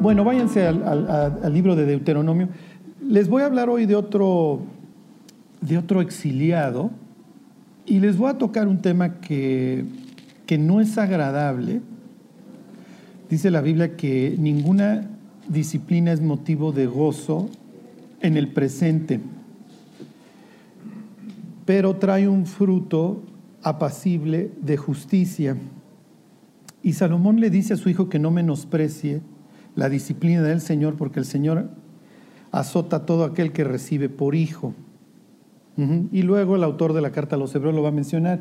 Bueno, váyanse al, libro de Deuteronomio. Les voy a hablar hoy de otro, de otro exiliado y les voy a tocar un tema que, que no es agradable. Dice la Biblia que ninguna disciplina es motivo de gozo en el presente, pero trae un fruto apacible de justicia. Y Salomón le dice a su hijo que no menosprecie la disciplina del Señor, porque el Señor azota a todo aquel que recibe por hijo. Y luego el autor de la carta a los hebreos lo va a mencionar.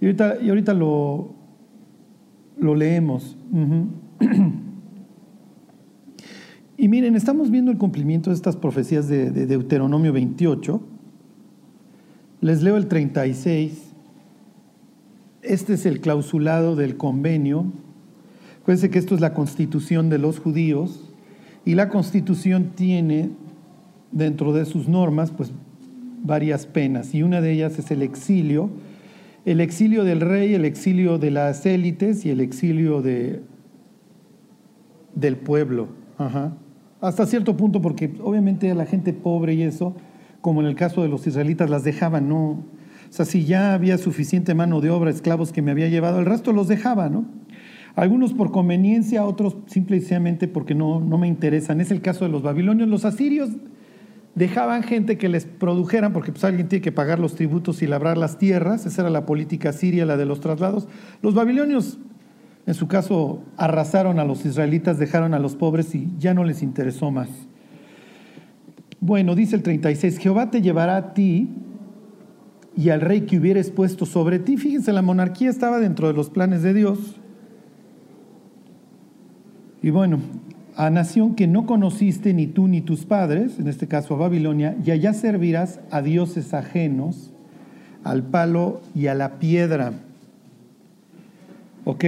Y ahorita, y ahorita lo, lo leemos. y miren, estamos viendo el cumplimiento de estas profecías de, de Deuteronomio 28. Les leo el 36. Este es el clausulado del convenio Acuérdense que esto es la constitución de los judíos y la constitución tiene dentro de sus normas pues varias penas y una de ellas es el exilio, el exilio del rey, el exilio de las élites y el exilio de, del pueblo. Hasta cierto punto porque obviamente a la gente pobre y eso, como en el caso de los israelitas, las dejaban, ¿no? O sea, si ya había suficiente mano de obra, esclavos que me había llevado, el resto los dejaba, ¿no? Algunos por conveniencia, otros simplemente porque no, no me interesan. Es el caso de los babilonios. Los asirios dejaban gente que les produjeran, porque pues alguien tiene que pagar los tributos y labrar las tierras, esa era la política siria, la de los traslados. Los babilonios, en su caso, arrasaron a los israelitas, dejaron a los pobres y ya no les interesó más. Bueno, dice el 36, Jehová te llevará a ti y al rey que hubieres puesto sobre ti. Fíjense, la monarquía estaba dentro de los planes de Dios. Y bueno, a nación que no conociste ni tú ni tus padres, en este caso a Babilonia, y allá servirás a dioses ajenos, al palo y a la piedra. ¿Ok?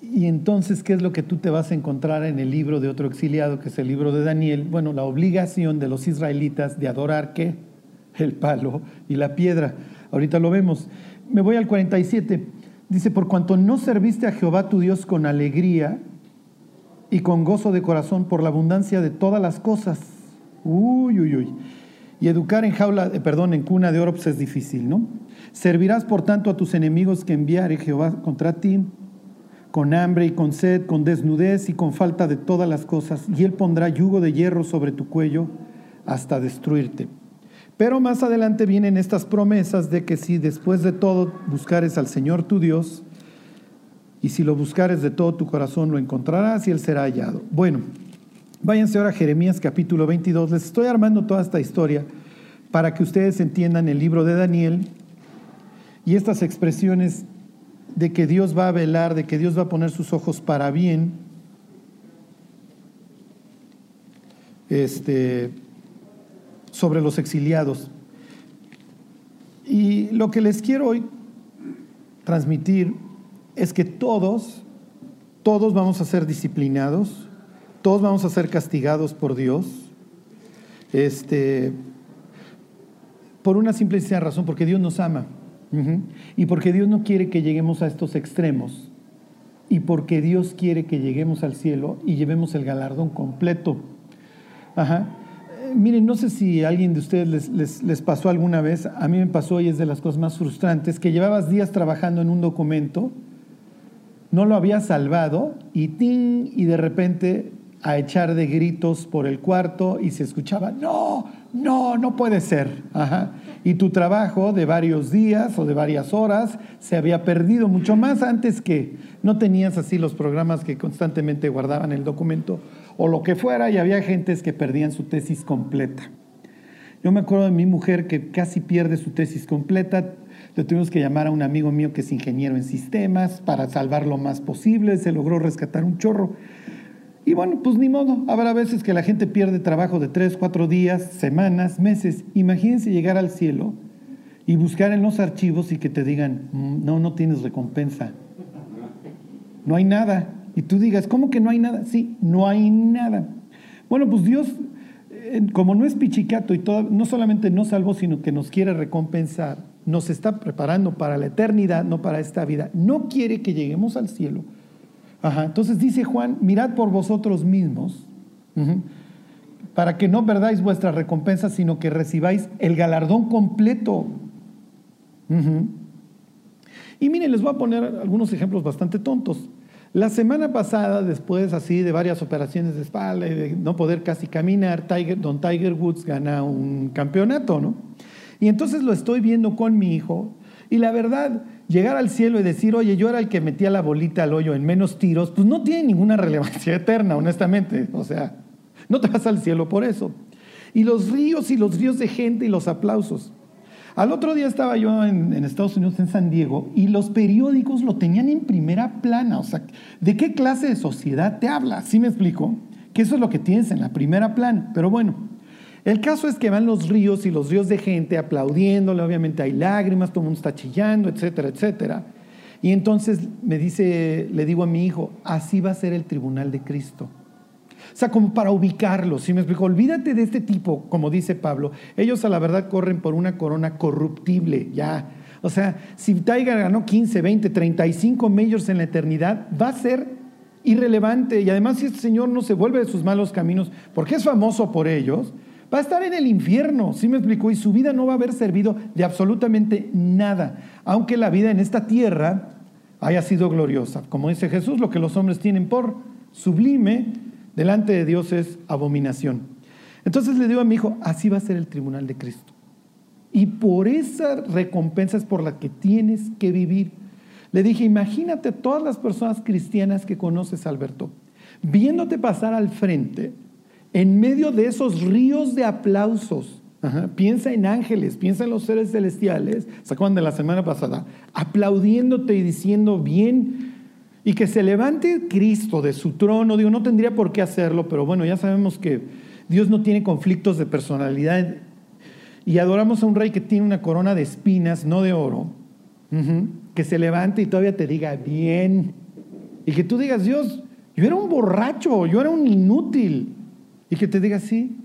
Y entonces, ¿qué es lo que tú te vas a encontrar en el libro de otro exiliado, que es el libro de Daniel? Bueno, la obligación de los israelitas de adorar qué? El palo y la piedra. Ahorita lo vemos. Me voy al 47. Dice, por cuanto no serviste a Jehová tu Dios con alegría y con gozo de corazón por la abundancia de todas las cosas. Uy, uy, uy. Y educar en jaula, eh, perdón, en cuna de oro es difícil, ¿no? Servirás por tanto a tus enemigos que enviare Jehová contra ti, con hambre y con sed, con desnudez y con falta de todas las cosas, y él pondrá yugo de hierro sobre tu cuello hasta destruirte. Pero más adelante vienen estas promesas de que si después de todo buscares al Señor tu Dios, y si lo buscares de todo tu corazón lo encontrarás y él será hallado. Bueno, váyanse ahora a Jeremías capítulo 22. Les estoy armando toda esta historia para que ustedes entiendan el libro de Daniel y estas expresiones de que Dios va a velar, de que Dios va a poner sus ojos para bien. Este, sobre los exiliados. Y lo que les quiero hoy transmitir es que todos, todos vamos a ser disciplinados, todos vamos a ser castigados por Dios, este, por una simple y sencilla razón, porque Dios nos ama y porque Dios no quiere que lleguemos a estos extremos y porque Dios quiere que lleguemos al cielo y llevemos el galardón completo. Ajá miren, no sé si alguien de ustedes les, pasó alguna vez, a mí me pasó y es de las cosas más frustrantes, que llevabas días trabajando en un documento, no lo habías salvado y ¡ting! y de repente a echar de gritos por el cuarto y se escuchaba, no, no, no puede ser. Y tu trabajo de varios días o de varias horas se había perdido mucho más antes que no tenías así los programas que constantemente guardaban el documento o lo que fuera y había gentes que perdían su tesis completa. Yo me acuerdo de mi mujer que casi pierde su tesis completa, le tuvimos que llamar a un amigo mío que es ingeniero en sistemas para salvar lo más posible, se logró rescatar un chorro. Y bueno, pues ni modo, habrá veces que la gente pierde trabajo de tres, cuatro días, semanas, meses. Imagínense llegar al cielo y buscar en los archivos y que te digan, mm, no, no tienes recompensa. No hay nada. Y tú digas, ¿cómo que no hay nada? Sí, no hay nada. Bueno, pues Dios, eh, como no es pichicato y todo, no solamente nos salvó, sino que nos quiere recompensar, nos está preparando para la eternidad, no para esta vida. No quiere que lleguemos al cielo Ajá. Entonces dice Juan, mirad por vosotros mismos, para que no perdáis vuestra recompensa, sino que recibáis el galardón completo. Y miren, les voy a poner algunos ejemplos bastante tontos. La semana pasada, después así de varias operaciones de espalda y de no poder casi caminar, Tiger, don Tiger Woods gana un campeonato, ¿no? Y entonces lo estoy viendo con mi hijo y la verdad, llegar al cielo y decir, oye, yo era el que metía la bolita al hoyo en menos tiros, pues no tiene ninguna relevancia eterna, honestamente. O sea, no te vas al cielo por eso. Y los ríos y los ríos de gente y los aplausos. Al otro día estaba yo en, Estados Unidos, en San Diego, y los periódicos lo tenían en primera plana. O sea, ¿de qué clase de sociedad te habla? ¿Sí me explico? Que eso es lo que tienes en la primera plana. Pero bueno, el caso es que van los ríos y los ríos de gente aplaudiéndole, obviamente hay lágrimas, todo el mundo está chillando, etcétera, etcétera. Y entonces me dice, le digo a mi hijo, así va a ser el tribunal de Cristo. O sea, como para ubicarlo, ¿sí me explico? Olvídate de este tipo, como dice Pablo. Ellos a la verdad corren por una corona corruptible, ya. O sea, si Tiger ganó 15, 20, 35 majors en la eternidad, va a ser irrelevante. Y además, si este señor no se vuelve de sus malos caminos, porque es famoso por ellos, va a estar en el infierno, ¿sí me explicó? Y su vida no va a haber servido de absolutamente nada, aunque la vida en esta tierra haya sido gloriosa. Como dice Jesús, lo que los hombres tienen por sublime, delante de Dios es abominación. Entonces le digo a mi hijo, así va a ser el tribunal de Cristo. Y por esa recompensa es por la que tienes que vivir. Le dije, imagínate todas las personas cristianas que conoces, Alberto, viéndote pasar al frente, en medio de esos ríos de aplausos. piensa en ángeles, piensa en los seres celestiales, ¿se acuerdan de la semana pasada? Aplaudiéndote y diciendo bien y que se levante Cristo de su trono, digo, no tendría por qué hacerlo, pero bueno, ya sabemos que Dios no tiene conflictos de personalidad y adoramos a un rey que tiene una corona de espinas, no de oro, que se levante y todavía te diga bien, y que tú digas, Dios, yo era un borracho, yo era un inútil, y que te diga, sí,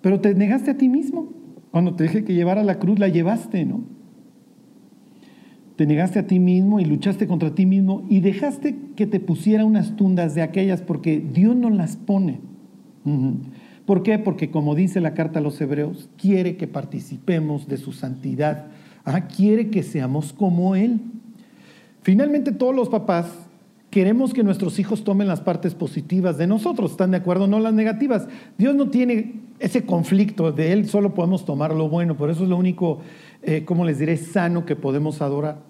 pero te negaste a ti mismo. Cuando te dije que llevara la cruz, la llevaste, ¿no? Te negaste a ti mismo y luchaste contra ti mismo y dejaste que te pusiera unas tundas de aquellas porque Dios no las pone. ¿Por qué? Porque como dice la carta a los hebreos, quiere que participemos de su santidad. Ah, quiere que seamos como Él. Finalmente todos los papás queremos que nuestros hijos tomen las partes positivas de nosotros, ¿están de acuerdo? No las negativas. Dios no tiene ese conflicto, de Él solo podemos tomar lo bueno, por eso es lo único, eh, como les diré, sano que podemos adorar.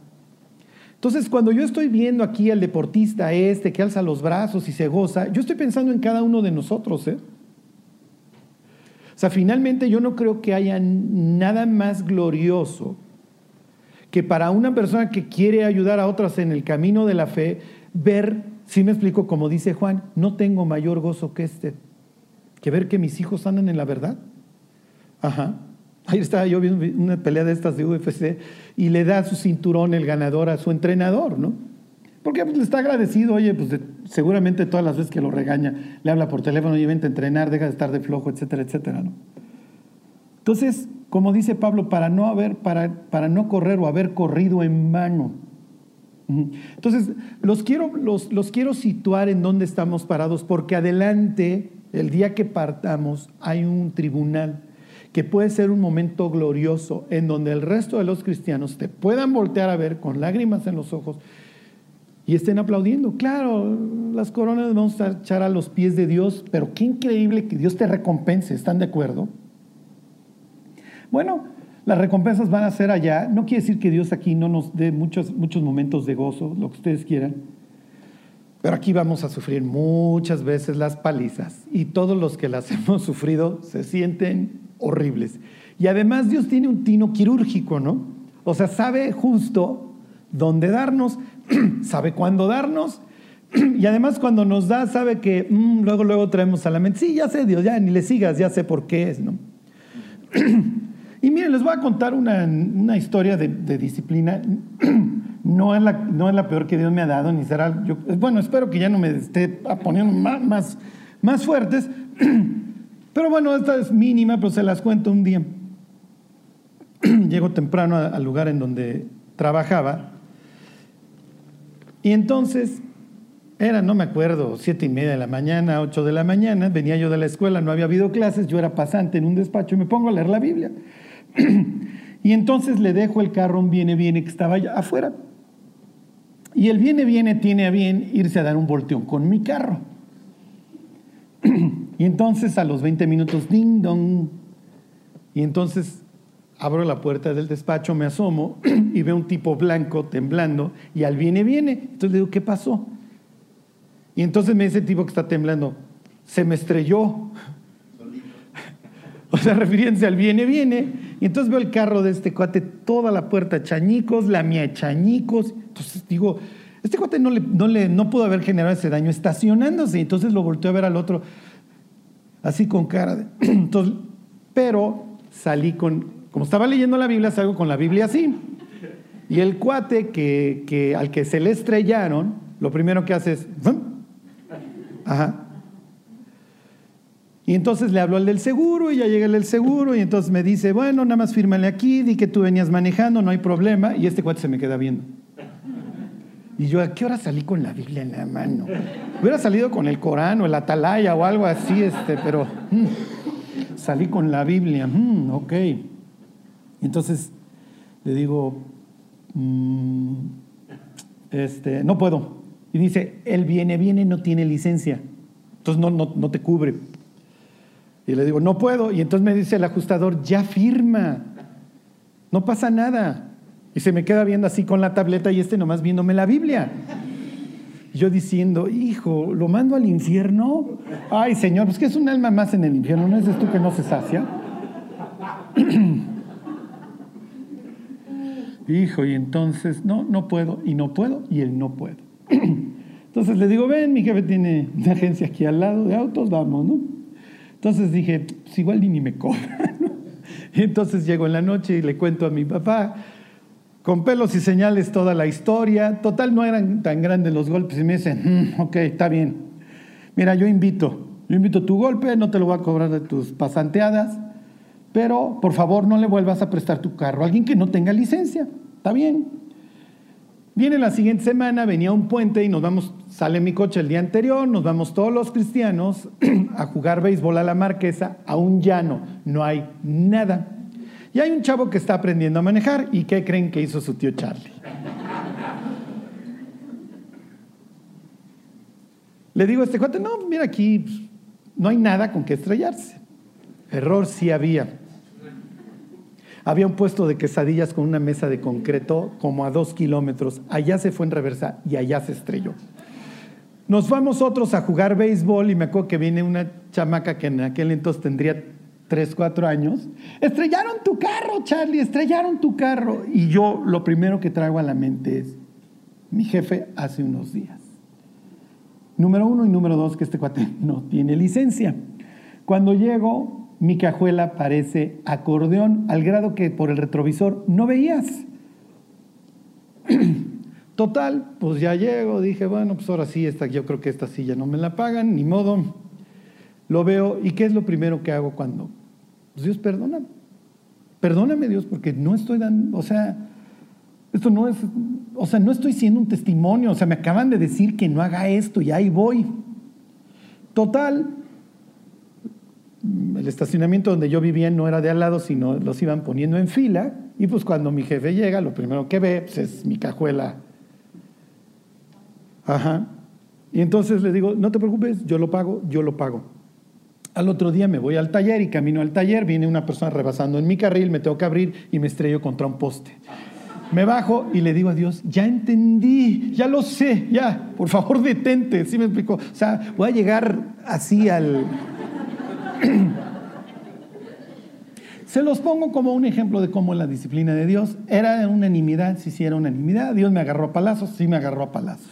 Entonces, cuando yo estoy viendo aquí al deportista este que alza los brazos y se goza, yo estoy pensando en cada uno de nosotros. ¿eh? O sea, finalmente yo no creo que haya nada más glorioso que para una persona que quiere ayudar a otras en el camino de la fe, ver, si me explico, como dice Juan, no tengo mayor gozo que este, que ver que mis hijos andan en la verdad. Ajá. Ahí estaba yo viendo una pelea de estas de UFC y le da su cinturón el ganador a su entrenador, ¿no? Porque pues, le está agradecido, oye, pues seguramente todas las veces que lo regaña, le habla por teléfono, y vente a entrenar, deja de estar de flojo, etcétera, etcétera, ¿no? Entonces, como dice Pablo, para no, haber, para, para no correr o haber corrido en vano. Entonces, los quiero, los, los quiero situar en dónde estamos parados, porque adelante, el día que partamos, hay un tribunal que puede ser un momento glorioso en donde el resto de los cristianos te puedan voltear a ver con lágrimas en los ojos y estén aplaudiendo. Claro, las coronas vamos a echar a los pies de Dios, pero qué increíble que Dios te recompense, ¿están de acuerdo? Bueno, las recompensas van a ser allá. No quiere decir que Dios aquí no nos dé muchos, muchos momentos de gozo, lo que ustedes quieran. Pero aquí vamos a sufrir muchas veces las palizas y todos los que las hemos sufrido se sienten horribles. Y además Dios tiene un tino quirúrgico, ¿no? O sea, sabe justo dónde darnos, sabe cuándo darnos, y además cuando nos da, sabe que mm, luego, luego traemos a la mente, sí, ya sé Dios, ya ni le sigas, ya sé por qué es, ¿no? y miren, les voy a contar una, historia de, disciplina. no, es la, no es la peor que Dios me ha dado, ni será, bueno, espero que ya no me esté poniendo más, más, más fuertes, pero bueno, esta es mínima, pero se las cuento un día. Llego temprano al lugar en donde trabajaba y entonces Era, no me acuerdo, siete y media de la mañana, ocho de la mañana, venía yo de la escuela, no había habido clases, yo era pasante en un despacho y me pongo a leer la Biblia. y entonces le dejo el carro un viene, viene que estaba allá afuera. Y el viene, viene tiene a bien irse a dar un volteón con mi carro. y entonces a los 20 minutos, ding dong. Y entonces abro la puerta del despacho, me asomo y veo un tipo blanco temblando y al viene, viene. Entonces le digo, ¿qué pasó? Y entonces me dice el tipo que está temblando, se me estrelló. O sea, refiriéndose al viene, viene. Y entonces veo el carro de este cuate, toda la puerta chañicos, la mía chañicos. Entonces digo, este cuate no, le, no, le, no pudo haber generado ese daño estacionándose. Entonces lo volteó a ver al otro, así con cara de... Entonces, pero salí con, como estaba leyendo la Biblia, salgo con la Biblia así. Y el cuate que, que al que se le estrellaron, lo primero que hace es... Ajá. Y entonces le habló al del seguro y ya llega el del seguro y entonces me dice, bueno, nada más fírmale aquí, di que tú venías manejando, no hay problema. Y este cuate se me queda viendo. Y yo, ¿a qué hora salí con la Biblia en la mano? Hubiera salido con el Corán o el Atalaya o algo así, este, pero mm, salí con la Biblia, mm, ok. Entonces le digo, mm, este, no puedo. Y dice, él viene, viene, no tiene licencia. Entonces no, no, no te cubre. Y le digo, no puedo. Y entonces me dice el ajustador, ya firma. No pasa nada. Y se me queda viendo así con la tableta y este nomás viéndome la Biblia. Yo diciendo, hijo, ¿lo mando al infierno? Ay, Señor, pues que es un alma más en el infierno, ¿no es esto que no se sacia? hijo, y entonces, no, no puedo, y no puedo, y él no puede. entonces le digo, ven, mi jefe tiene una agencia aquí al lado de autos, vamos, ¿no? Entonces dije, pues igual ni me cobra. Y entonces llego en la noche y le cuento a mi papá, con pelos y señales, toda la historia. Total, no eran tan grandes los golpes. Y me dicen, mm, ok, está bien. Mira, yo invito, yo invito tu golpe, no te lo voy a cobrar de tus pasanteadas, pero por favor no le vuelvas a prestar tu carro a alguien que no tenga licencia. Está bien. Viene la siguiente semana, venía un puente y nos vamos, sale mi coche el día anterior, nos vamos todos los cristianos a jugar béisbol a la marquesa, a un llano, no hay nada. Y hay un chavo que está aprendiendo a manejar y ¿qué creen que hizo su tío Charlie? Le digo a este cuate, no, mira aquí, pues, no hay nada con que estrellarse. Error sí había. Había un puesto de quesadillas con una mesa de concreto como a dos kilómetros. Allá se fue en reversa y allá se estrelló. Nos vamos otros a jugar béisbol y me acuerdo que viene una chamaca que en aquel entonces tendría tres, cuatro años. Estrellaron tu carro, Charlie, estrellaron tu carro. Y yo lo primero que traigo a la mente es mi jefe hace unos días. Número uno y número dos, que este cuate no tiene licencia. Cuando llego, mi cajuela parece acordeón, al grado que por el retrovisor no veías. Total, pues ya llego, dije, bueno, pues ahora sí, esta, yo creo que esta silla no me la pagan, ni modo. Lo veo, ¿y qué es lo primero que hago cuando? Pues Dios, perdóname. Perdóname, Dios, porque no estoy dando, o sea, esto no es, o sea, no estoy siendo un testimonio, o sea, me acaban de decir que no haga esto y ahí voy. Total, el estacionamiento donde yo vivía no era de al lado, sino los iban poniendo en fila. Y pues cuando mi jefe llega, lo primero que ve pues, es mi cajuela. Ajá. Y entonces le digo, no te preocupes, yo lo pago, yo lo pago. Al otro día me voy al taller y camino al taller, viene una persona rebasando en mi carril, me tengo que abrir y me estrello contra un poste. Me bajo y le digo a Dios, ya entendí, ya lo sé, ya, por favor detente, ¿sí me explico? O sea, voy a llegar así al, Se los pongo como un ejemplo de cómo la disciplina de Dios era unanimidad, si sí era unanimidad, Dios me agarró a palazos, sí me agarró a palazos.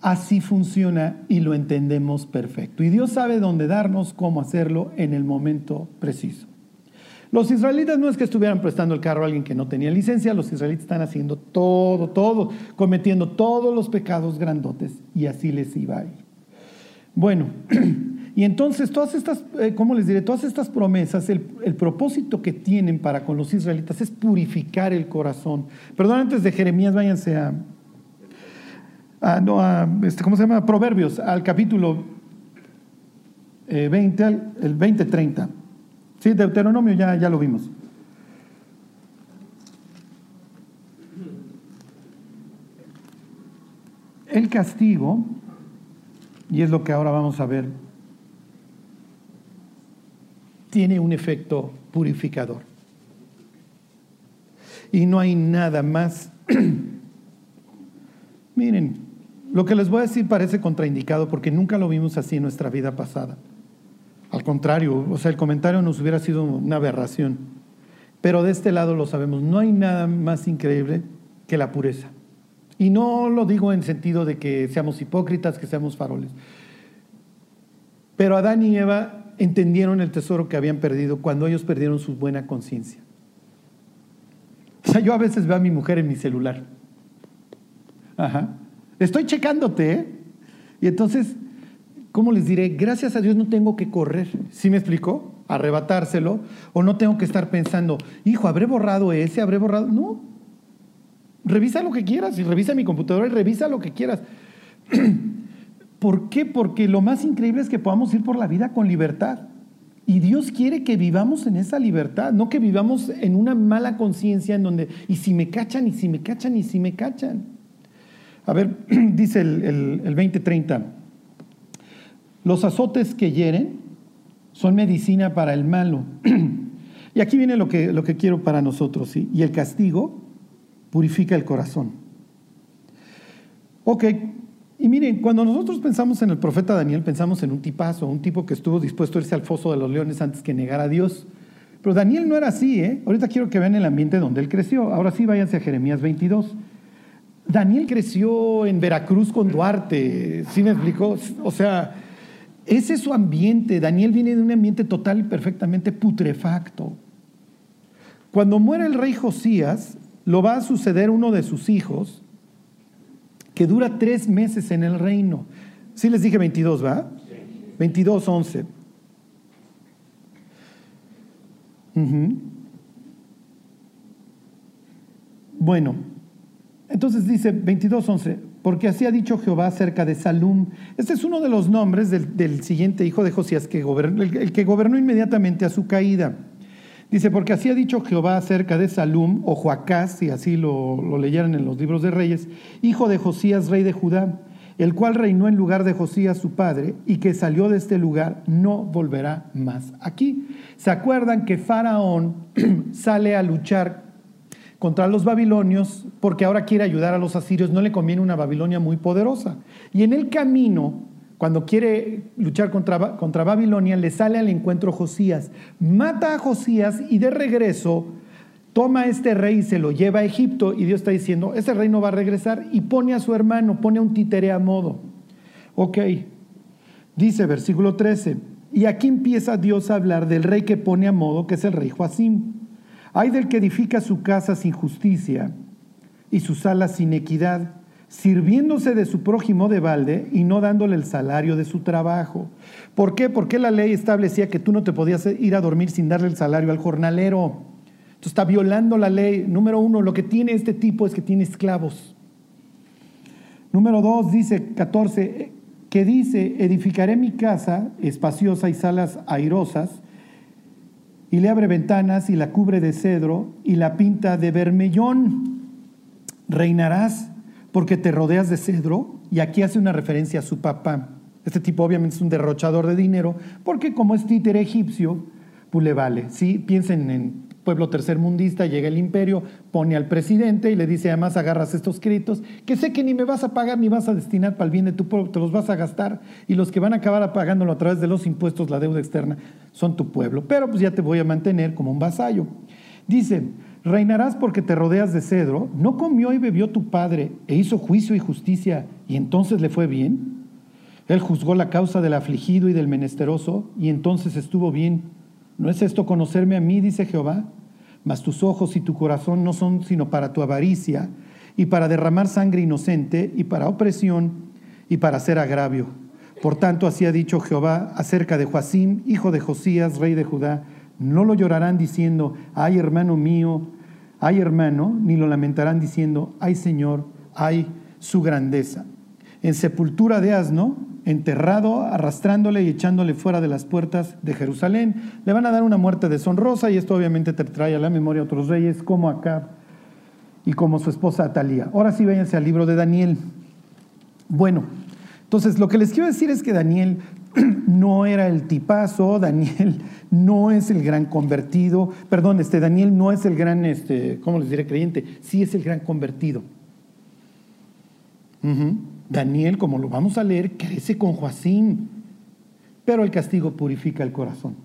Así funciona y lo entendemos perfecto. Y Dios sabe dónde darnos, cómo hacerlo en el momento preciso. Los israelitas no es que estuvieran prestando el carro a alguien que no tenía licencia, los israelitas están haciendo todo, todo, cometiendo todos los pecados grandotes y así les iba a ir. Bueno, Y entonces todas estas, eh, ¿cómo les diré? Todas estas promesas, el, propósito que tienen para con los israelitas es purificar el corazón. Perdón, antes de Jeremías, váyanse a... ah, no, a, este, ¿cómo se llama? Proverbios, al capítulo 20, eh, el 20-30. Sí, Deuteronomio ya, ya lo vimos. El castigo, y es lo que ahora vamos a ver, tiene un efecto purificador. Y no hay nada más. Miren, lo que les voy a decir parece contraindicado porque nunca lo vimos así en nuestra vida pasada. Al contrario, o sea, el comentario nos hubiera sido una aberración. Pero de este lado lo sabemos, no hay nada más increíble que la pureza. Y no lo digo en sentido de que seamos hipócritas, que seamos faroles. Pero Adán y Eva entendieron el tesoro que habían perdido cuando ellos perdieron su buena conciencia. O sea, yo a veces veo a mi mujer en mi celular. Ajá. Estoy checándote. ¿eh? Y entonces, ¿cómo les diré? Gracias a Dios no tengo que correr. ¿Sí me explicó? Arrebatárselo. O no tengo que estar pensando, hijo, ¿habré borrado ese? ¿Habré borrado? No. Revisa lo que quieras y revisa mi computadora y revisa lo que quieras. ¿Por qué? Porque lo más increíble es que podamos ir por la vida con libertad. Y Dios quiere que vivamos en esa libertad, no que vivamos en una mala conciencia en donde, y si me cachan, y si me cachan, y si me cachan. A ver, dice el, el, 2030, los azotes que hieren son medicina para el malo. y aquí viene lo que, lo que quiero para nosotros. Y el castigo purifica el corazón. Ok, y miren, cuando nosotros pensamos en el profeta Daniel, pensamos en un tipazo, un tipo que estuvo dispuesto a irse al foso de los leones antes que negar a Dios. Pero Daniel no era así, ¿eh? Ahorita quiero que vean el ambiente donde él creció. Ahora sí, váyanse a Jeremías 22. Daniel creció en Veracruz con Duarte, ¿sí me explicó? O sea, ese es su ambiente. Daniel viene de un ambiente total y perfectamente putrefacto. Cuando muere el rey Josías, lo va a suceder uno de sus hijos, que dura tres meses en el reino. Sí les dije 22, ¿va? 22, 11. Bueno, entonces dice 22, 11, porque así ha dicho Jehová acerca de Salum. Este es uno de los nombres del, siguiente hijo de Josías, que el que gobernó inmediatamente a su caída. Dice, porque así ha dicho Jehová acerca de Salum, o Joacás, si así lo, lo leyeran en los libros de Reyes, hijo de Josías, rey de Judá, el cual reinó en lugar de Josías su padre, y que salió de este lugar, no volverá más aquí. ¿Se acuerdan que Faraón sale a luchar contra los babilonios porque ahora quiere ayudar a los asirios? No le conviene una Babilonia muy poderosa. Y en el camino cuando quiere luchar contra, contra, Babilonia, le sale al encuentro Josías, mata a Josías y de regreso toma a este rey y se lo lleva a Egipto y Dios está diciendo, ese rey no va a regresar y pone a su hermano, pone a un títere a modo. Ok, dice versículo 13, y aquí empieza Dios a hablar del rey que pone a modo, que es el rey Joacim. Hay del que edifica su casa sin justicia y sus alas sin equidad sirviéndose de su prójimo de balde y no dándole el salario de su trabajo. ¿Por qué? Porque la ley establecía que tú no te podías ir a dormir sin darle el salario al jornalero. Entonces está violando la ley. Número uno, lo que tiene este tipo es que tiene esclavos. Número dos, dice 14, que dice, edificaré mi casa espaciosa y salas airosas, y le abre ventanas y la cubre de cedro y la pinta de vermellón. Reinarás porque te rodeas de cedro, y aquí hace una referencia a su papá. Este tipo obviamente es un derrochador de dinero, porque como es títere egipcio, pues le vale. ¿sí? Piensen en pueblo tercermundista, llega el imperio, pone al presidente y le dice, además agarras estos créditos, que sé que ni me vas a pagar ni vas a destinar para el bien de tu pueblo, te los vas a gastar, y los que van a acabar pagándolo a través de los impuestos, la deuda externa, son tu pueblo. Pero pues ya te voy a mantener como un vasallo. Dice, Reinarás porque te rodeas de cedro. ¿No comió y bebió tu padre e hizo juicio y justicia y entonces le fue bien? Él juzgó la causa del afligido y del menesteroso y entonces estuvo bien. ¿No es esto conocerme a mí, dice Jehová? Mas tus ojos y tu corazón no son sino para tu avaricia y para derramar sangre inocente y para opresión y para hacer agravio. Por tanto, así ha dicho Jehová acerca de Joacim, hijo de Josías, rey de Judá. No lo llorarán diciendo, ay hermano mío, ay hermano, ni lo lamentarán diciendo, ay Señor, ay su grandeza. en sepultura de asno, enterrado, arrastrándole y echándole fuera de las puertas de Jerusalén. Le van a dar una muerte deshonrosa y esto obviamente te trae a la memoria a otros reyes como Acab y como su esposa Atalía. Ahora sí váyanse al libro de Daniel. Bueno, entonces lo que les quiero decir es que Daniel no era el tipazo, Daniel no es el gran convertido, perdón, este Daniel no es el gran, este, ¿cómo les diré? Creyente, sí es el gran convertido. Daniel, como lo vamos a leer, crece con Joacín, pero el castigo purifica el corazón.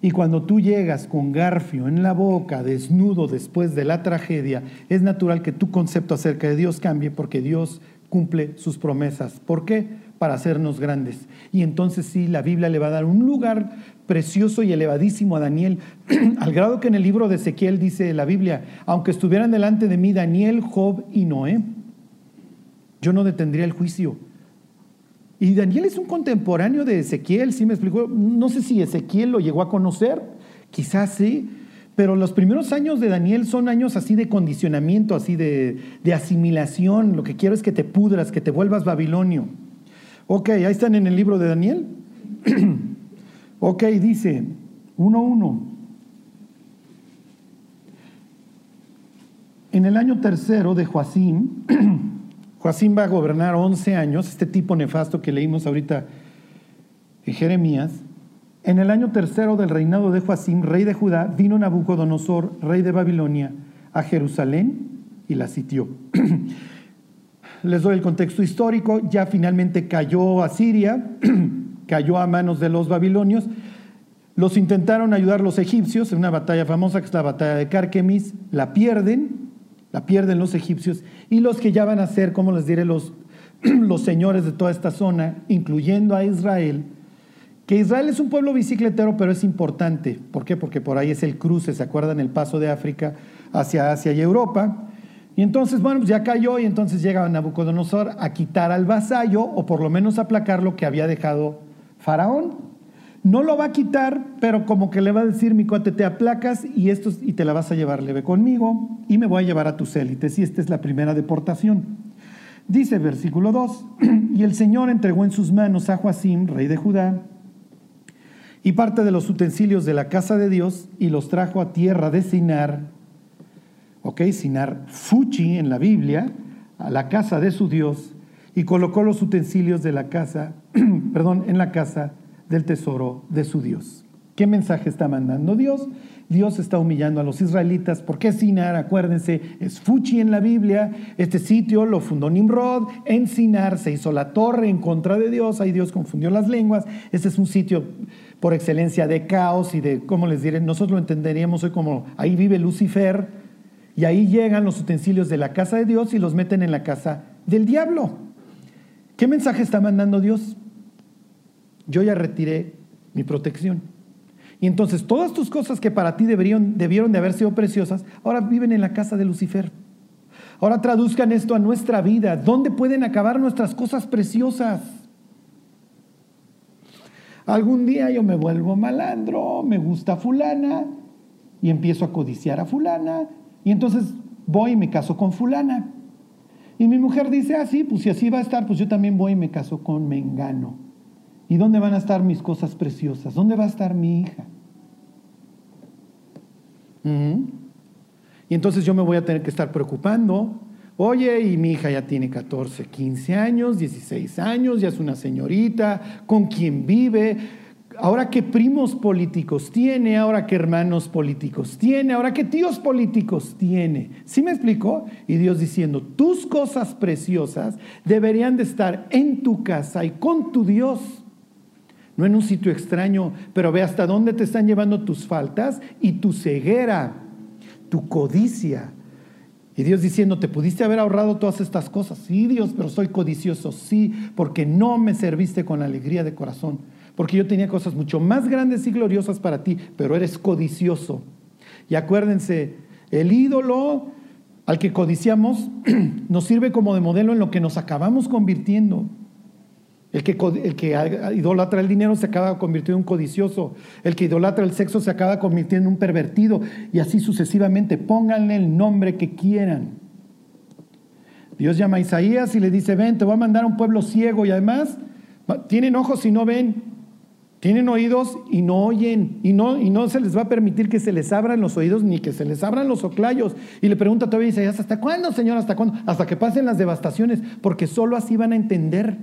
Y cuando tú llegas con garfio en la boca, desnudo después de la tragedia, es natural que tu concepto acerca de Dios cambie porque Dios cumple sus promesas. ¿Por qué? Para hacernos grandes. Y entonces sí, la Biblia le va a dar un lugar precioso y elevadísimo a Daniel, al grado que en el libro de Ezequiel dice la Biblia, aunque estuvieran delante de mí Daniel, Job y Noé, yo no detendría el juicio. Y Daniel es un contemporáneo de Ezequiel, ¿sí me explicó? No sé si Ezequiel lo llegó a conocer, quizás sí, pero los primeros años de Daniel son años así de condicionamiento, así de, de asimilación. Lo que quiero es que te pudras, que te vuelvas babilonio. Ok, ahí están en el libro de Daniel. ok, dice 1.1. En el año tercero de Joacim, Joacim va a gobernar 11 años, este tipo nefasto que leímos ahorita en Jeremías. En el año tercero del reinado de Joacim, rey de Judá, vino Nabucodonosor, rey de Babilonia, a Jerusalén y la sitió. Les doy el contexto histórico, ya finalmente cayó a Siria, cayó a manos de los babilonios. Los intentaron ayudar los egipcios en una batalla famosa que es la batalla de Carquemis, la pierden, la pierden los egipcios y los que ya van a ser, como les diré, los, los señores de toda esta zona, incluyendo a Israel, que Israel es un pueblo bicicletero, pero es importante. ¿Por qué? Porque por ahí es el cruce, ¿se acuerdan? El paso de África hacia Asia y Europa. Y entonces, bueno, pues ya cayó y entonces llega Nabucodonosor a quitar al vasallo o por lo menos aplacar lo que había dejado Faraón. No lo va a quitar, pero como que le va a decir, mi cuate, te aplacas y, esto, y te la vas a llevar leve conmigo y me voy a llevar a tus élites. Y esta es la primera deportación. Dice versículo 2, y el Señor entregó en sus manos a Joacim, rey de Judá, y parte de los utensilios de la casa de Dios y los trajo a tierra de Sinar, ok, Sinar Fuchi en la Biblia, a la casa de su Dios y colocó los utensilios de la casa, perdón, en la casa del tesoro de su Dios. ¿Qué mensaje está mandando Dios? Dios está humillando a los israelitas. ¿Por qué Sinar? Acuérdense, es Fuchi en la Biblia. Este sitio lo fundó Nimrod. En Sinar se hizo la torre en contra de Dios. Ahí Dios confundió las lenguas. Este es un sitio por excelencia de caos y de, ¿cómo les diré? Nosotros lo entenderíamos hoy como ahí vive Lucifer y ahí llegan los utensilios de la casa de Dios y los meten en la casa del diablo. ¿Qué mensaje está mandando Dios? Yo ya retiré mi protección. Y entonces todas tus cosas que para ti debieron, debieron de haber sido preciosas, ahora viven en la casa de Lucifer. Ahora traduzcan esto a nuestra vida. ¿Dónde pueden acabar nuestras cosas preciosas? Algún día yo me vuelvo malandro, me gusta fulana y empiezo a codiciar a fulana y entonces voy y me caso con fulana. Y mi mujer dice, ah, sí, pues si así va a estar, pues yo también voy y me caso con Mengano. ¿Y dónde van a estar mis cosas preciosas? ¿Dónde va a estar mi hija? Y entonces yo me voy a tener que estar preocupando. Oye, y mi hija ya tiene 14, 15 años, 16 años, ya es una señorita, ¿con quién vive? ahora qué primos políticos tiene, ahora qué hermanos políticos tiene, ahora qué tíos políticos tiene. ¿Sí me explicó? Y Dios diciendo, tus cosas preciosas deberían de estar en tu casa y con tu Dios. No en un sitio extraño, pero ve hasta dónde te están llevando tus faltas y tu ceguera, tu codicia. Y Dios diciendo, te pudiste haber ahorrado todas estas cosas. Sí, Dios, pero soy codicioso. Sí, porque no me serviste con alegría de corazón porque yo tenía cosas mucho más grandes y gloriosas para ti, pero eres codicioso. Y acuérdense, el ídolo al que codiciamos nos sirve como de modelo en lo que nos acabamos convirtiendo. El que, el que idolatra el dinero se acaba convirtiendo en un codicioso. El que idolatra el sexo se acaba convirtiendo en un pervertido. Y así sucesivamente. Pónganle el nombre que quieran. Dios llama a Isaías y le dice, ven, te voy a mandar a un pueblo ciego y además tienen ojos y no ven, tienen oídos y no oyen, y no, y no se les va a permitir que se les abran los oídos ni que se les abran los oclayos. Y le pregunta todavía Isaías, ¿hasta cuándo, Señor? ¿Hasta cuándo? Hasta que pasen las devastaciones, porque solo así van a entender.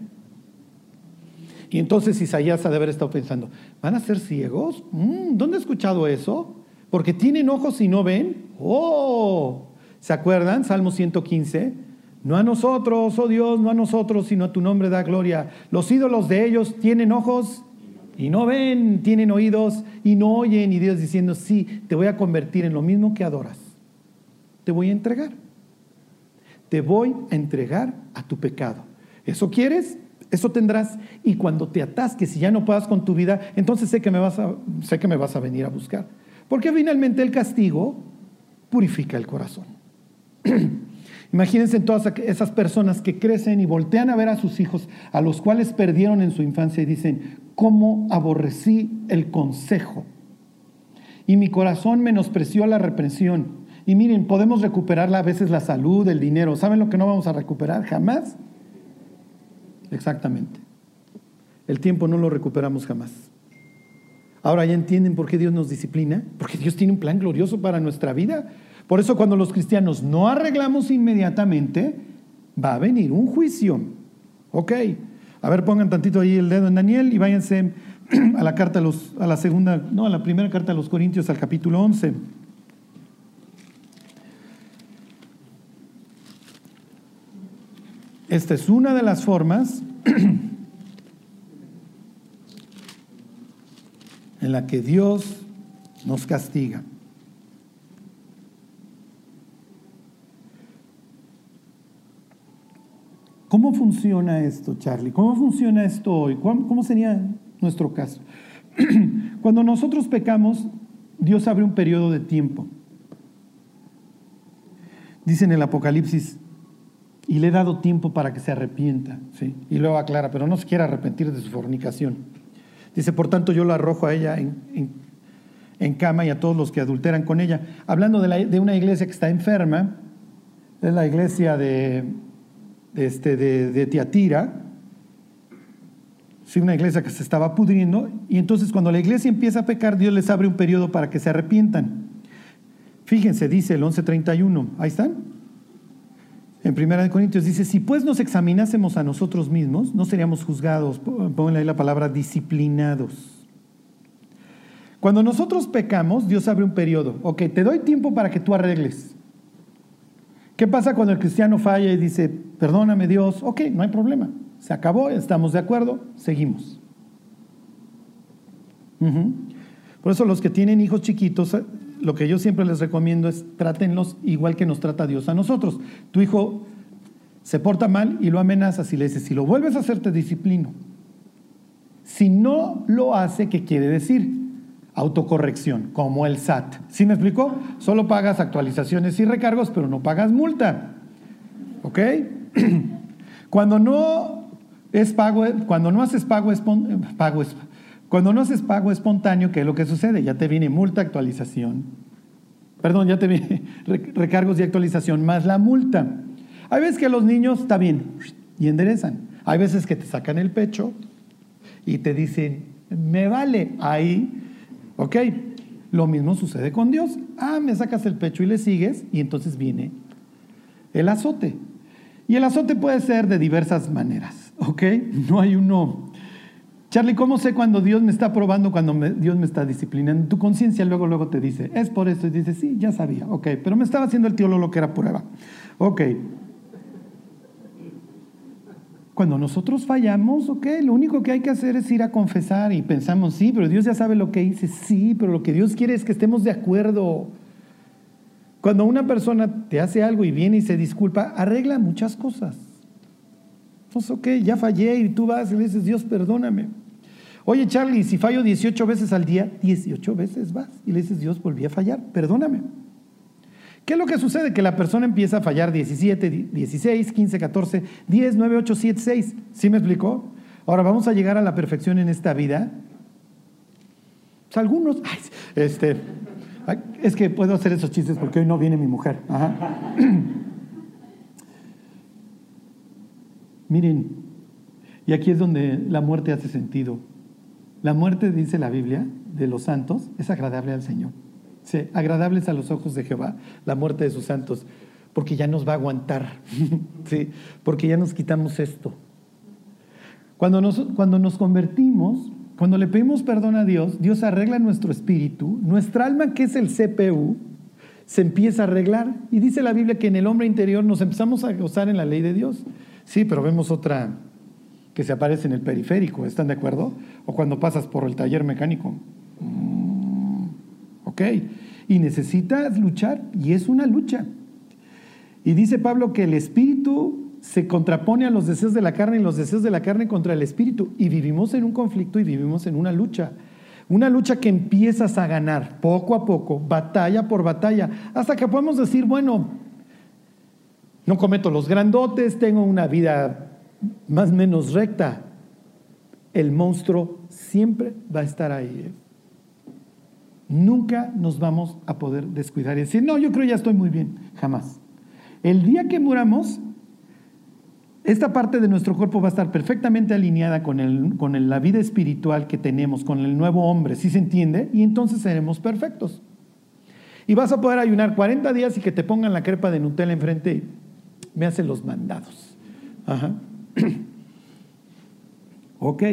Y entonces Isaías ha de haber estado pensando, ¿van a ser ciegos? Mm, ¿Dónde he escuchado eso? Porque tienen ojos y no ven. ¡Oh! ¿Se acuerdan? Salmo 115. No a nosotros, oh Dios, no a nosotros, sino a tu nombre da gloria. Los ídolos de ellos tienen ojos y no ven, tienen oídos y no oyen. Y Dios diciendo, sí, te voy a convertir en lo mismo que adoras. Te voy a entregar. Te voy a entregar a tu pecado. ¿Eso quieres? Eso tendrás. Y cuando te atasques y ya no puedas con tu vida, entonces sé que me vas a, sé que me vas a venir a buscar. Porque finalmente el castigo purifica el corazón. Imagínense todas esas personas que crecen y voltean a ver a sus hijos, a los cuales perdieron en su infancia y dicen, ¿cómo aborrecí el consejo? Y mi corazón menospreció la reprensión. Y miren, podemos recuperar a veces la salud, el dinero. ¿Saben lo que no vamos a recuperar? Jamás. Exactamente. El tiempo no lo recuperamos jamás. Ahora ya entienden por qué Dios nos disciplina, porque Dios tiene un plan glorioso para nuestra vida. Por eso cuando los cristianos no arreglamos inmediatamente, va a venir un juicio. Ok, a ver, pongan tantito ahí el dedo en Daniel y váyanse a la carta a, los, a la segunda, no, a la primera carta a los Corintios, al capítulo 11. Esta es una de las formas en la que Dios nos castiga. ¿Cómo funciona esto, Charlie? ¿Cómo funciona esto hoy? ¿Cómo, sería nuestro caso? Cuando nosotros pecamos, Dios abre un periodo de tiempo. Dice en el Apocalipsis, y le he dado tiempo para que se arrepienta. ¿sí? Y luego aclara, pero no se quiere arrepentir de su fornicación. Dice, por tanto yo lo arrojo a ella en, cama y a todos los que adulteran con ella. Hablando de, de una iglesia que está enferma, es la iglesia de, de, este, de, Tiatira, sí, una iglesia que se estaba pudriendo, y entonces cuando la iglesia empieza a pecar, Dios les abre un periodo para que se arrepientan. Fíjense, dice el 11.31, ahí están. En 1 Corintios dice, si pues nos examinásemos a nosotros mismos, no seríamos juzgados, pónganle ahí la palabra disciplinados. Cuando nosotros pecamos, Dios abre un periodo. Ok, te doy tiempo para que tú arregles. ¿Qué pasa cuando el cristiano falla y dice, perdóname Dios? Ok, no hay problema. Se acabó, estamos de acuerdo, seguimos. Por eso los que tienen hijos chiquitos, lo que yo siempre les recomiendo es trátenlos igual que nos trata Dios a nosotros. Tu hijo se porta mal y lo amenazas y le dices, si lo vuelves a hacer te disciplino. Si no lo hace, ¿qué quiere decir? autocorrección, como el SAT. ¿Sí me explicó? Solo pagas actualizaciones y recargos, pero no pagas multa. ¿Ok? Cuando no es pago, cuando no haces pago, pago cuando no haces pago espontáneo, ¿qué es lo que sucede? Ya te viene multa, actualización. Perdón, ya te viene recargos y actualización más la multa. Hay veces que los niños está bien y enderezan. Hay veces que te sacan el pecho y te dicen, me vale, ahí ¿Ok? Lo mismo sucede con Dios. Ah, me sacas el pecho y le sigues y entonces viene el azote. Y el azote puede ser de diversas maneras. ¿Ok? No hay uno. Charlie, ¿cómo sé cuando Dios me está probando, cuando Dios me está disciplinando? Tu conciencia luego, luego te dice, es por eso. Y dices, sí, ya sabía. Ok, pero me estaba haciendo el teólogo que era prueba. Ok. Cuando nosotros fallamos, ok, lo único que hay que hacer es ir a confesar y pensamos, sí, pero Dios ya sabe lo que hice, sí, pero lo que Dios quiere es que estemos de acuerdo. Cuando una persona te hace algo y viene y se disculpa, arregla muchas cosas. Entonces, ok, ya fallé y tú vas y le dices, Dios, perdóname. Oye, Charlie, si fallo 18 veces al día, 18 veces vas y le dices, Dios, volví a fallar, perdóname. ¿Qué es lo que sucede? Que la persona empieza a fallar 17, 16, 15, 14, 10, 9, 8, 7, 6. ¿Sí me explicó? Ahora vamos a llegar a la perfección en esta vida. Pues algunos, este, es que puedo hacer esos chistes porque hoy no viene mi mujer. Miren, y aquí es donde la muerte hace sentido. La muerte, dice la Biblia, de los santos es agradable al Señor. Sí, agradables a los ojos de Jehová, la muerte de sus santos, porque ya nos va a aguantar, sí, porque ya nos quitamos esto. Cuando nos, cuando nos convertimos, cuando le pedimos perdón a Dios, Dios arregla nuestro espíritu, nuestra alma, que es el CPU, se empieza a arreglar. Y dice la Biblia que en el hombre interior nos empezamos a gozar en la ley de Dios. Sí, pero vemos otra que se aparece en el periférico, ¿están de acuerdo? O cuando pasas por el taller mecánico. Mm, ok, y necesitas luchar, y es una lucha. Y dice Pablo que el espíritu se contrapone a los deseos de la carne y los deseos de la carne contra el espíritu. Y vivimos en un conflicto y vivimos en una lucha. Una lucha que empiezas a ganar poco a poco, batalla por batalla, hasta que podemos decir, bueno, no cometo los grandotes, tengo una vida más menos recta. El monstruo siempre va a estar ahí. ¿eh? Nunca nos vamos a poder descuidar y decir, no, yo creo ya estoy muy bien. Jamás. El día que muramos, esta parte de nuestro cuerpo va a estar perfectamente alineada con, el, con la vida espiritual que tenemos, con el nuevo hombre, ¿sí se entiende? Y entonces seremos perfectos. Y vas a poder ayunar 40 días y que te pongan la crepa de Nutella enfrente y me hacen los mandados. Ajá. ok.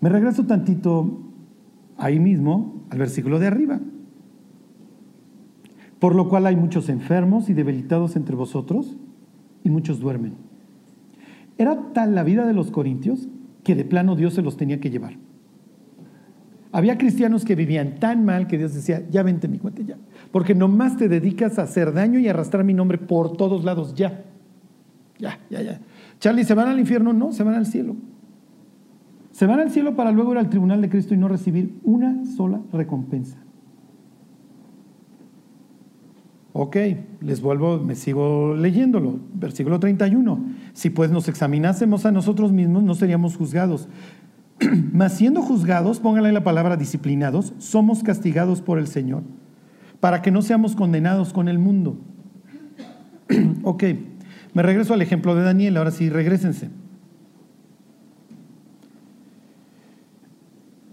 Me regreso tantito ahí mismo al versículo de arriba. Por lo cual hay muchos enfermos y debilitados entre vosotros y muchos duermen. Era tal la vida de los corintios que de plano Dios se los tenía que llevar. Había cristianos que vivían tan mal que Dios decía, ya vente mi cuate ya, porque nomás te dedicas a hacer daño y arrastrar mi nombre por todos lados, ya, ya, ya, ya. Charlie, ¿se van al infierno? No, se van al cielo. Se van al cielo para luego ir al tribunal de Cristo y no recibir una sola recompensa. Ok, les vuelvo, me sigo leyéndolo. Versículo 31. Si pues nos examinásemos a nosotros mismos, no seríamos juzgados. Mas siendo juzgados, pónganle la palabra disciplinados, somos castigados por el Señor, para que no seamos condenados con el mundo. ok, me regreso al ejemplo de Daniel, ahora sí, regresense.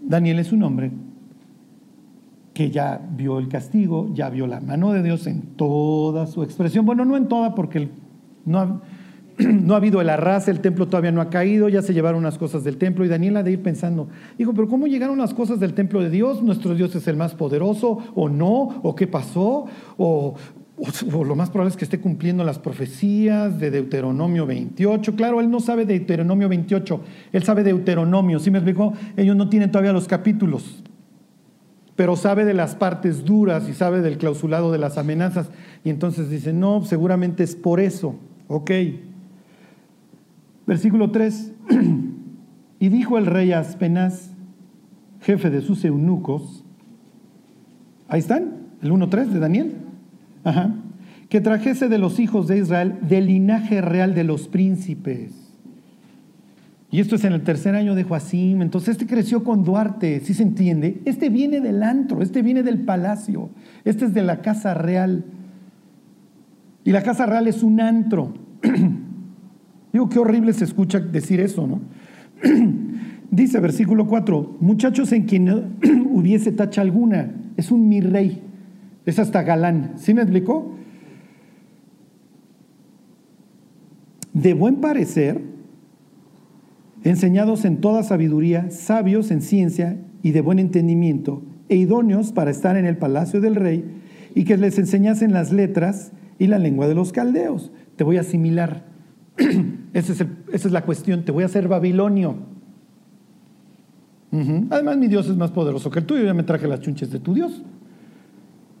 Daniel es un hombre que ya vio el castigo, ya vio la mano de Dios en toda su expresión. Bueno, no en toda porque no ha, no ha habido el arrase, el templo todavía no ha caído, ya se llevaron unas cosas del templo y Daniel ha de ir pensando, dijo, pero ¿cómo llegaron las cosas del templo de Dios? ¿Nuestro Dios es el más poderoso o no? ¿O qué pasó? ¿O, lo más probable es que esté cumpliendo las profecías de Deuteronomio 28. Claro, él no sabe de Deuteronomio 28, él sabe de Deuteronomio, ¿sí me explicó? Ellos no tienen todavía los capítulos pero sabe de las partes duras y sabe del clausulado de las amenazas. Y entonces dice, no, seguramente es por eso. Ok. Versículo 3. y dijo el rey Aspenaz, jefe de sus eunucos, ahí están, el 1.3 de Daniel, Que trajese de los hijos de Israel del linaje real de los príncipes y esto es en el tercer año de Joacim. Entonces este creció con Duarte, si se entiende? Este viene del antro, este viene del palacio, este es de la casa real. Y la casa real es un antro. Digo, qué horrible se escucha decir eso, ¿no? Dice versículo 4, muchachos en quien hubiese tacha alguna, es un mi rey, es hasta galán. ¿Sí me explicó? De buen parecer, enseñados en toda sabiduría, sabios en ciencia y de buen entendimiento, e idóneos para estar en el palacio del rey, y que les enseñasen las letras y la lengua de los caldeos. Te voy a asimilar. esa, es la cuestión, te voy a hacer babilonio. Además, mi Dios es más poderoso que el tuyo, ya me traje las chunches de tu Dios.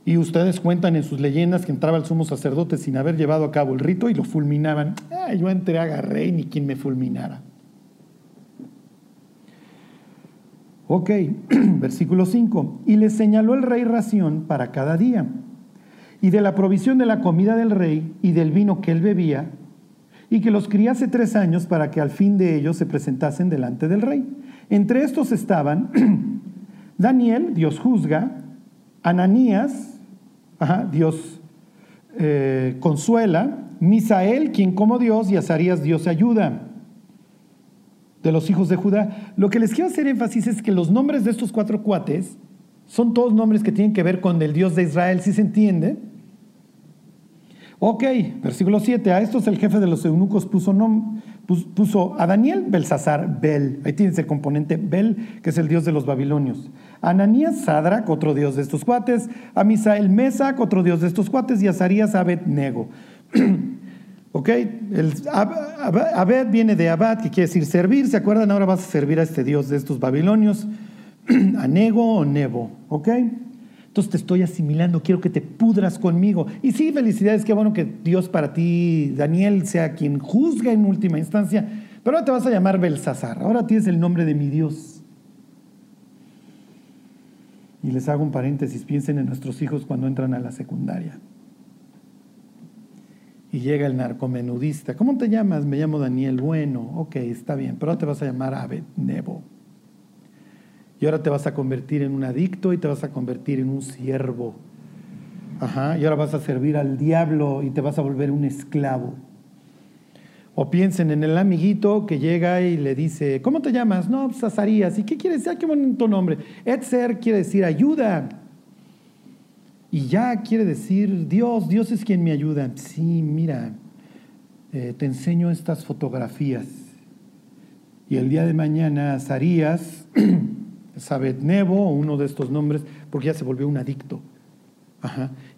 Y ustedes cuentan en sus leyendas que entraba el sumo sacerdote sin haber llevado a cabo el rito y lo fulminaban. yo entré, agarré y ni quien me fulminara. Ok, versículo 5. Y le señaló el rey ración para cada día, y de la provisión de la comida del rey y del vino que él bebía, y que los criase tres años para que al fin de ellos se presentasen delante del rey. Entre estos estaban Daniel, Dios juzga, Ananías, Dios eh, consuela, Misael, quien como Dios, y Azarías, Dios ayuda. De los hijos de Judá. Lo que les quiero hacer énfasis es que los nombres de estos cuatro cuates son todos nombres que tienen que ver con el Dios de Israel, si se entiende? Ok, versículo 7. A estos el jefe de los eunucos puso, puso a Daniel Belsasar, Bel. Ahí tienes el componente Bel, que es el dios de los babilonios. Ananías Sadrach, otro dios de estos cuates. A Misael Mesac, otro dios de estos cuates. Y a Zarías Abed-Nego. ok, el Abed viene de Abad, que quiere decir servir. ¿Se acuerdan? Ahora vas a servir a este dios de estos babilonios. a Nego o Nebo. Ok. Entonces te estoy asimilando, quiero que te pudras conmigo. Y sí, felicidades, qué bueno que Dios para ti, Daniel, sea quien juzga en última instancia. Pero ahora te vas a llamar Belsasar, ahora tienes el nombre de mi Dios. Y les hago un paréntesis, piensen en nuestros hijos cuando entran a la secundaria. Y llega el narcomenudista. ¿Cómo te llamas? Me llamo Daniel. Bueno, ok, está bien, pero ahora te vas a llamar Abed Nebo. Y ahora te vas a convertir en un adicto y te vas a convertir en un siervo. Ajá, y ahora vas a servir al diablo y te vas a volver un esclavo. O piensen en el amiguito que llega y le dice, ¿cómo te llamas? No. Pues, ¿Y qué quiere decir? Qué bonito nombre. Etzer quiere decir ayuda. Y ya quiere decir Dios, Dios es quien me ayuda. Sí, mira, eh, te enseño estas fotografías. Y el día de mañana, Sarías Sabednevo, uno de estos nombres, porque ya se volvió un adicto.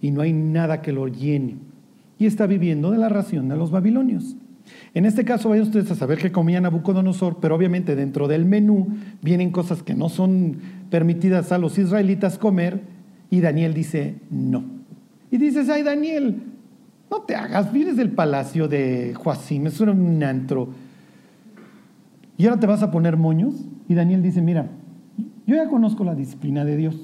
y no hay nada que lo llene. Y está viviendo de la ración de los babilonios. En este caso, vayan ustedes a saber que comía Nabucodonosor, pero obviamente dentro del menú vienen cosas que no son permitidas a los israelitas comer, y Daniel dice no. Y dices, ay Daniel, no te hagas, vienes del palacio de Joacim, eso era un antro. ¿Y ahora te vas a poner moños? Y Daniel dice, mira, yo ya conozco la disciplina de Dios.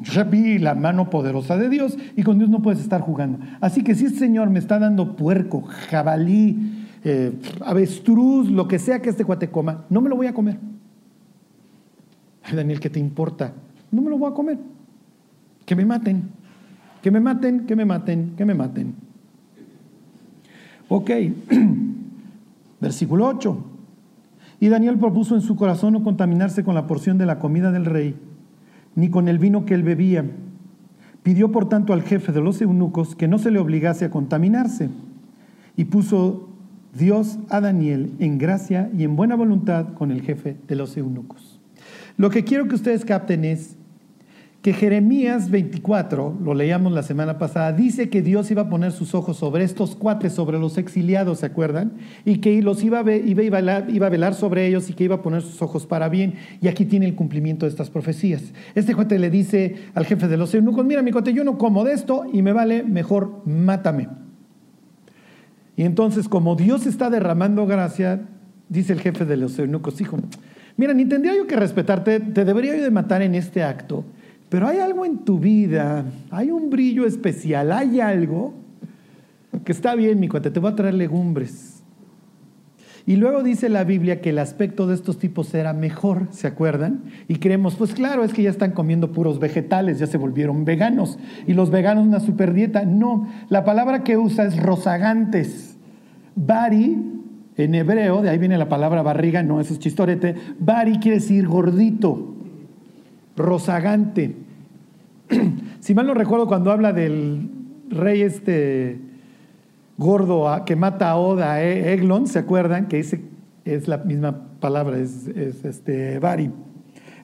Yo ya vi la mano poderosa de Dios y con Dios no puedes estar jugando. Así que si el Señor me está dando puerco, jabalí, eh, avestruz, lo que sea que este cuate coma, no me lo voy a comer. Ay, Daniel, ¿qué te importa? No me lo voy a comer. Que me maten, que me maten, que me maten, que me maten. Ok, versículo 8. Y Daniel propuso en su corazón no contaminarse con la porción de la comida del rey, ni con el vino que él bebía. Pidió por tanto al jefe de los eunucos que no se le obligase a contaminarse. Y puso Dios a Daniel en gracia y en buena voluntad con el jefe de los eunucos. Lo que quiero que ustedes capten es que Jeremías 24, lo leíamos la semana pasada, dice que Dios iba a poner sus ojos sobre estos cuates, sobre los exiliados, ¿se acuerdan? Y que los iba a, iba, a velar, velar sobre ellos y que iba a poner sus ojos para bien. Y aquí tiene el cumplimiento de estas profecías. Este cuate le dice al jefe de los eunucos, mira mi cuate, yo no como de esto y me vale, mejor mátame. Y entonces, como Dios está derramando gracia, dice el jefe de los eunucos, hijo, mira, ni tendría yo que respetarte, te debería yo de matar en este acto pero hay algo en tu vida, hay un brillo especial, hay algo que está bien, mi cuate, te voy a traer legumbres. Y luego dice la Biblia que el aspecto de estos tipos era mejor, ¿se acuerdan? Y creemos, pues claro, es que ya están comiendo puros vegetales, ya se volvieron veganos. Y los veganos una super dieta. No, la palabra que usa es rozagantes. Bari, en hebreo, de ahí viene la palabra barriga, no, eso es chistorete. Bari quiere decir gordito rozagante. si mal no recuerdo cuando habla del rey este gordo que mata a Oda, eh, Eglon, ¿se acuerdan? Que es la misma palabra, es, este Bari.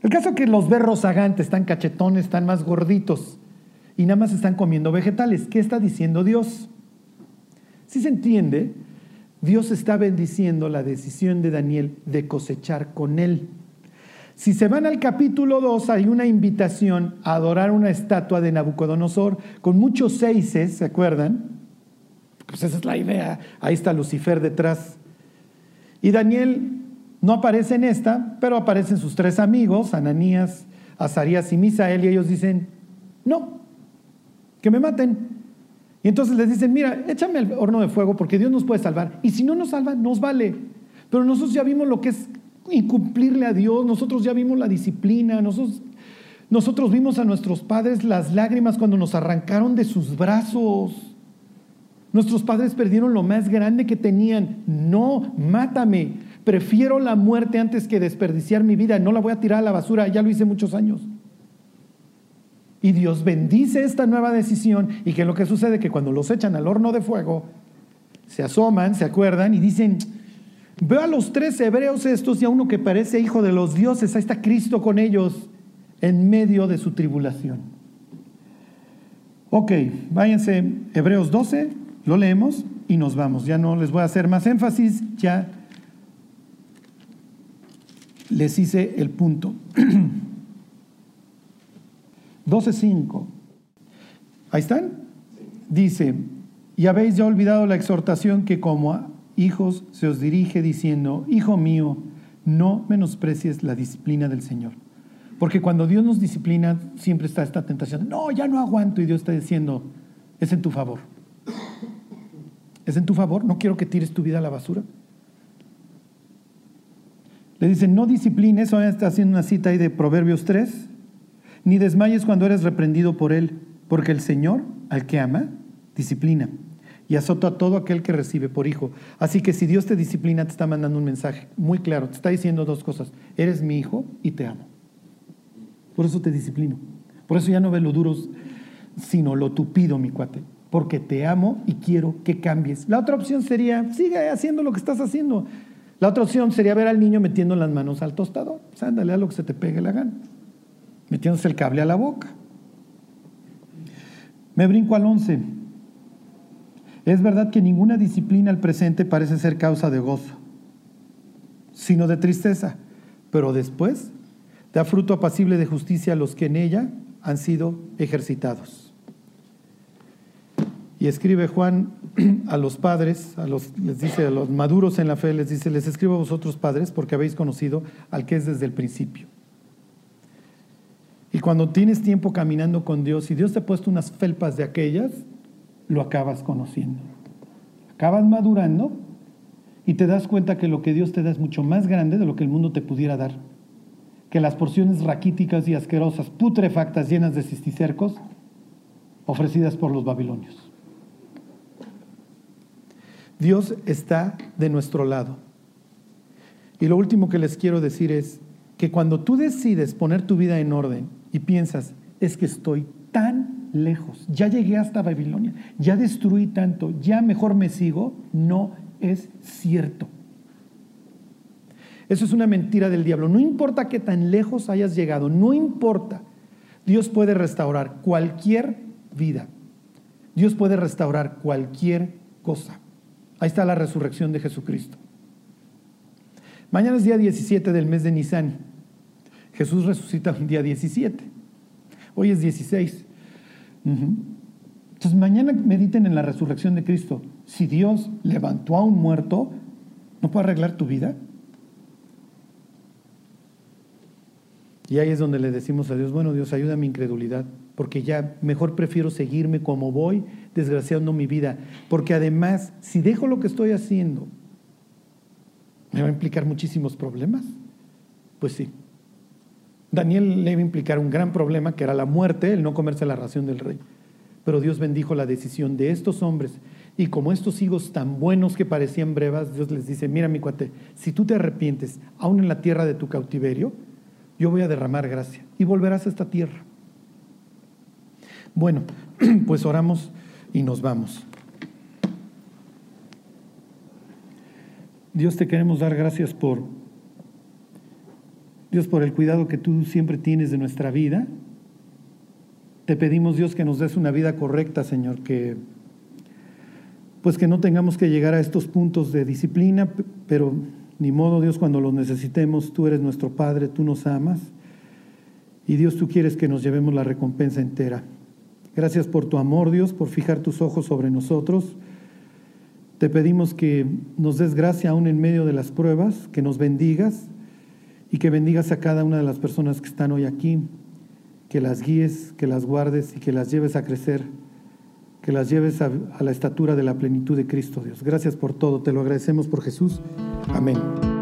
El caso es que los ve rozagantes, están cachetones, están más gorditos y nada más están comiendo vegetales. ¿Qué está diciendo Dios? Si se entiende, Dios está bendiciendo la decisión de Daniel de cosechar con él. Si se van al capítulo 2, hay una invitación a adorar una estatua de Nabucodonosor con muchos seises, ¿se acuerdan? Pues esa es la idea. Ahí está Lucifer detrás. Y Daniel no aparece en esta, pero aparecen sus tres amigos, Ananías, Azarías y Misael, y ellos dicen, no, que me maten. Y entonces les dicen, mira, échame al horno de fuego porque Dios nos puede salvar. Y si no nos salva, nos vale. Pero nosotros ya vimos lo que es cumplirle a Dios. Nosotros ya vimos la disciplina, nosotros, nosotros vimos a nuestros padres las lágrimas cuando nos arrancaron de sus brazos. Nuestros padres perdieron lo más grande que tenían. No, mátame. Prefiero la muerte antes que desperdiciar mi vida. No la voy a tirar a la basura. Ya lo hice muchos años. Y Dios bendice esta nueva decisión y que lo que sucede que cuando los echan al horno de fuego, se asoman, se acuerdan y dicen, veo a los tres hebreos estos y a uno que parece hijo de los dioses, ahí está Cristo con ellos en medio de su tribulación. Ok, váyanse, Hebreos 12, lo leemos y nos vamos. Ya no les voy a hacer más énfasis, ya les hice el punto. 12.5. Ahí están. Dice, y habéis ya olvidado la exhortación que como hijos se os dirige diciendo, Hijo mío, no menosprecies la disciplina del Señor. Porque cuando Dios nos disciplina, siempre está esta tentación, no, ya no aguanto, y Dios está diciendo, es en tu favor. Es en tu favor, no quiero que tires tu vida a la basura. Le dice, no disciplines, eso está haciendo una cita ahí de Proverbios 3, ni desmayes cuando eres reprendido por él, porque el Señor, al que ama, disciplina y azota a todo aquel que recibe por hijo. Así que si Dios te disciplina, te está mandando un mensaje muy claro, te está diciendo dos cosas, eres mi hijo y te amo. Por eso te disciplino. Por eso ya no ves lo duro, sino lo tupido, mi cuate. Porque te amo y quiero que cambies. La otra opción sería, sigue haciendo lo que estás haciendo. La otra opción sería ver al niño metiendo las manos al tostador. Sea, ándale a lo que se te pegue la gana metiéndose el cable a la boca. Me brinco al 11. Es verdad que ninguna disciplina al presente parece ser causa de gozo, sino de tristeza, pero después da fruto apacible de justicia a los que en ella han sido ejercitados. Y escribe Juan a los padres, a los, les dice a los maduros en la fe, les dice, les escribo a vosotros padres porque habéis conocido al que es desde el principio. Cuando tienes tiempo caminando con Dios y Dios te ha puesto unas felpas de aquellas, lo acabas conociendo. Acabas madurando y te das cuenta que lo que Dios te da es mucho más grande de lo que el mundo te pudiera dar. Que las porciones raquíticas y asquerosas, putrefactas, llenas de cisticercos, ofrecidas por los babilonios. Dios está de nuestro lado. Y lo último que les quiero decir es que cuando tú decides poner tu vida en orden y piensas, es que estoy tan lejos, ya llegué hasta Babilonia, ya destruí tanto, ya mejor me sigo, no es cierto. Eso es una mentira del diablo. No importa qué tan lejos hayas llegado, no importa. Dios puede restaurar cualquier vida. Dios puede restaurar cualquier cosa. Ahí está la resurrección de Jesucristo. Mañana es día 17 del mes de Nisan. Jesús resucita un día 17. Hoy es 16. Entonces mañana mediten en la resurrección de Cristo. Si Dios levantó a un muerto, ¿no puede arreglar tu vida? Y ahí es donde le decimos a Dios, bueno Dios, ayuda a mi incredulidad, porque ya mejor prefiero seguirme como voy, desgraciando mi vida. Porque además, si dejo lo que estoy haciendo, ¿me va a implicar muchísimos problemas? Pues sí. Daniel le iba a implicar un gran problema que era la muerte, el no comerse la ración del rey. Pero Dios bendijo la decisión de estos hombres. Y como estos higos tan buenos que parecían brevas, Dios les dice, mira mi cuate, si tú te arrepientes, aún en la tierra de tu cautiverio, yo voy a derramar gracia y volverás a esta tierra. Bueno, pues oramos y nos vamos. Dios te queremos dar gracias por Dios, por el cuidado que tú siempre tienes de nuestra vida. Te pedimos, Dios, que nos des una vida correcta, Señor, que pues que no tengamos que llegar a estos puntos de disciplina, pero ni modo, Dios, cuando los necesitemos, tú eres nuestro Padre, tú nos amas. Y Dios, tú quieres que nos llevemos la recompensa entera. Gracias por tu amor, Dios, por fijar tus ojos sobre nosotros. Te pedimos que nos des gracia aún en medio de las pruebas, que nos bendigas y que bendigas a cada una de las personas que están hoy aquí, que las guíes, que las guardes y que las lleves a crecer, que las lleves a, a la estatura de la plenitud de Cristo, Dios. Gracias por todo, te lo agradecemos por Jesús. Amén.